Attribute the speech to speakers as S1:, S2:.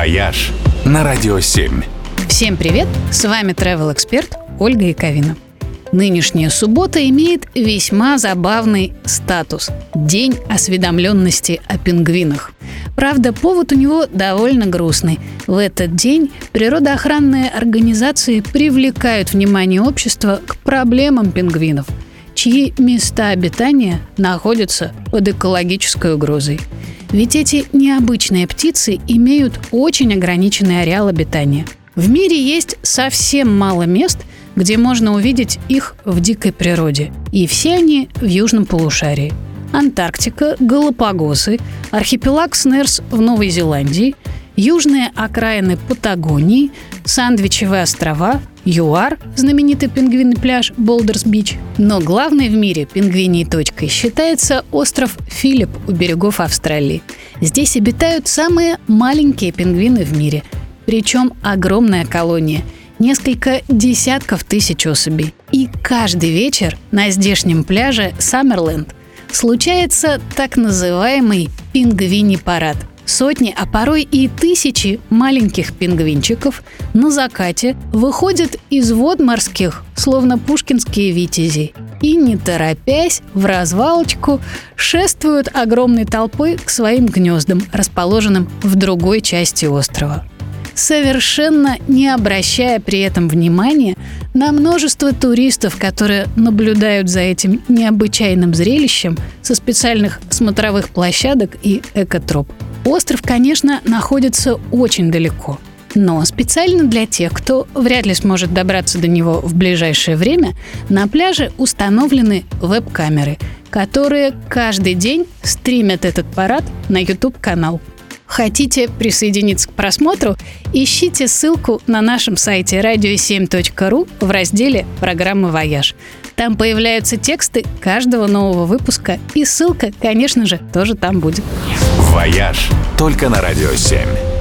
S1: «Вояж» на Радио 7.
S2: Всем привет! С вами travel эксперт Ольга Яковина. Нынешняя суббота имеет весьма забавный статус – День осведомленности о пингвинах. Правда, повод у него довольно грустный. В этот день природоохранные организации привлекают внимание общества к проблемам пингвинов, чьи места обитания находятся под экологической угрозой. Ведь эти необычные птицы имеют очень ограниченный ареал обитания. В мире есть совсем мало мест, где можно увидеть их в дикой природе. И все они в южном полушарии. Антарктика, Галапагосы, архипелаг Снерс в Новой Зеландии, южные окраины Патагонии, Сандвичевые острова, ЮАР, знаменитый пингвинный пляж Болдерс-Бич. Но главной в мире пингвиней точкой считается остров Филипп у берегов Австралии. Здесь обитают самые маленькие пингвины в мире, причем огромная колония – несколько десятков тысяч особей. И каждый вечер на здешнем пляже Саммерленд случается так называемый пингвиний парад. Сотни, а порой и тысячи маленьких пингвинчиков на закате выходят из вод морских, словно пушкинские витязи, и, не торопясь, в развалочку шествуют огромной толпой к своим гнездам, расположенным в другой части острова совершенно не обращая при этом внимания на множество туристов, которые наблюдают за этим необычайным зрелищем со специальных смотровых площадок и экотроп. Остров, конечно, находится очень далеко, но специально для тех, кто вряд ли сможет добраться до него в ближайшее время, на пляже установлены веб-камеры, которые каждый день стримят этот парад на YouTube-канал. Хотите присоединиться к просмотру? Ищите ссылку на нашем сайте radio7.ru в разделе «Программы «Вояж». Там появляются тексты каждого нового выпуска, и ссылка, конечно же, тоже там будет.
S1: «Вояж» только на Радио 7.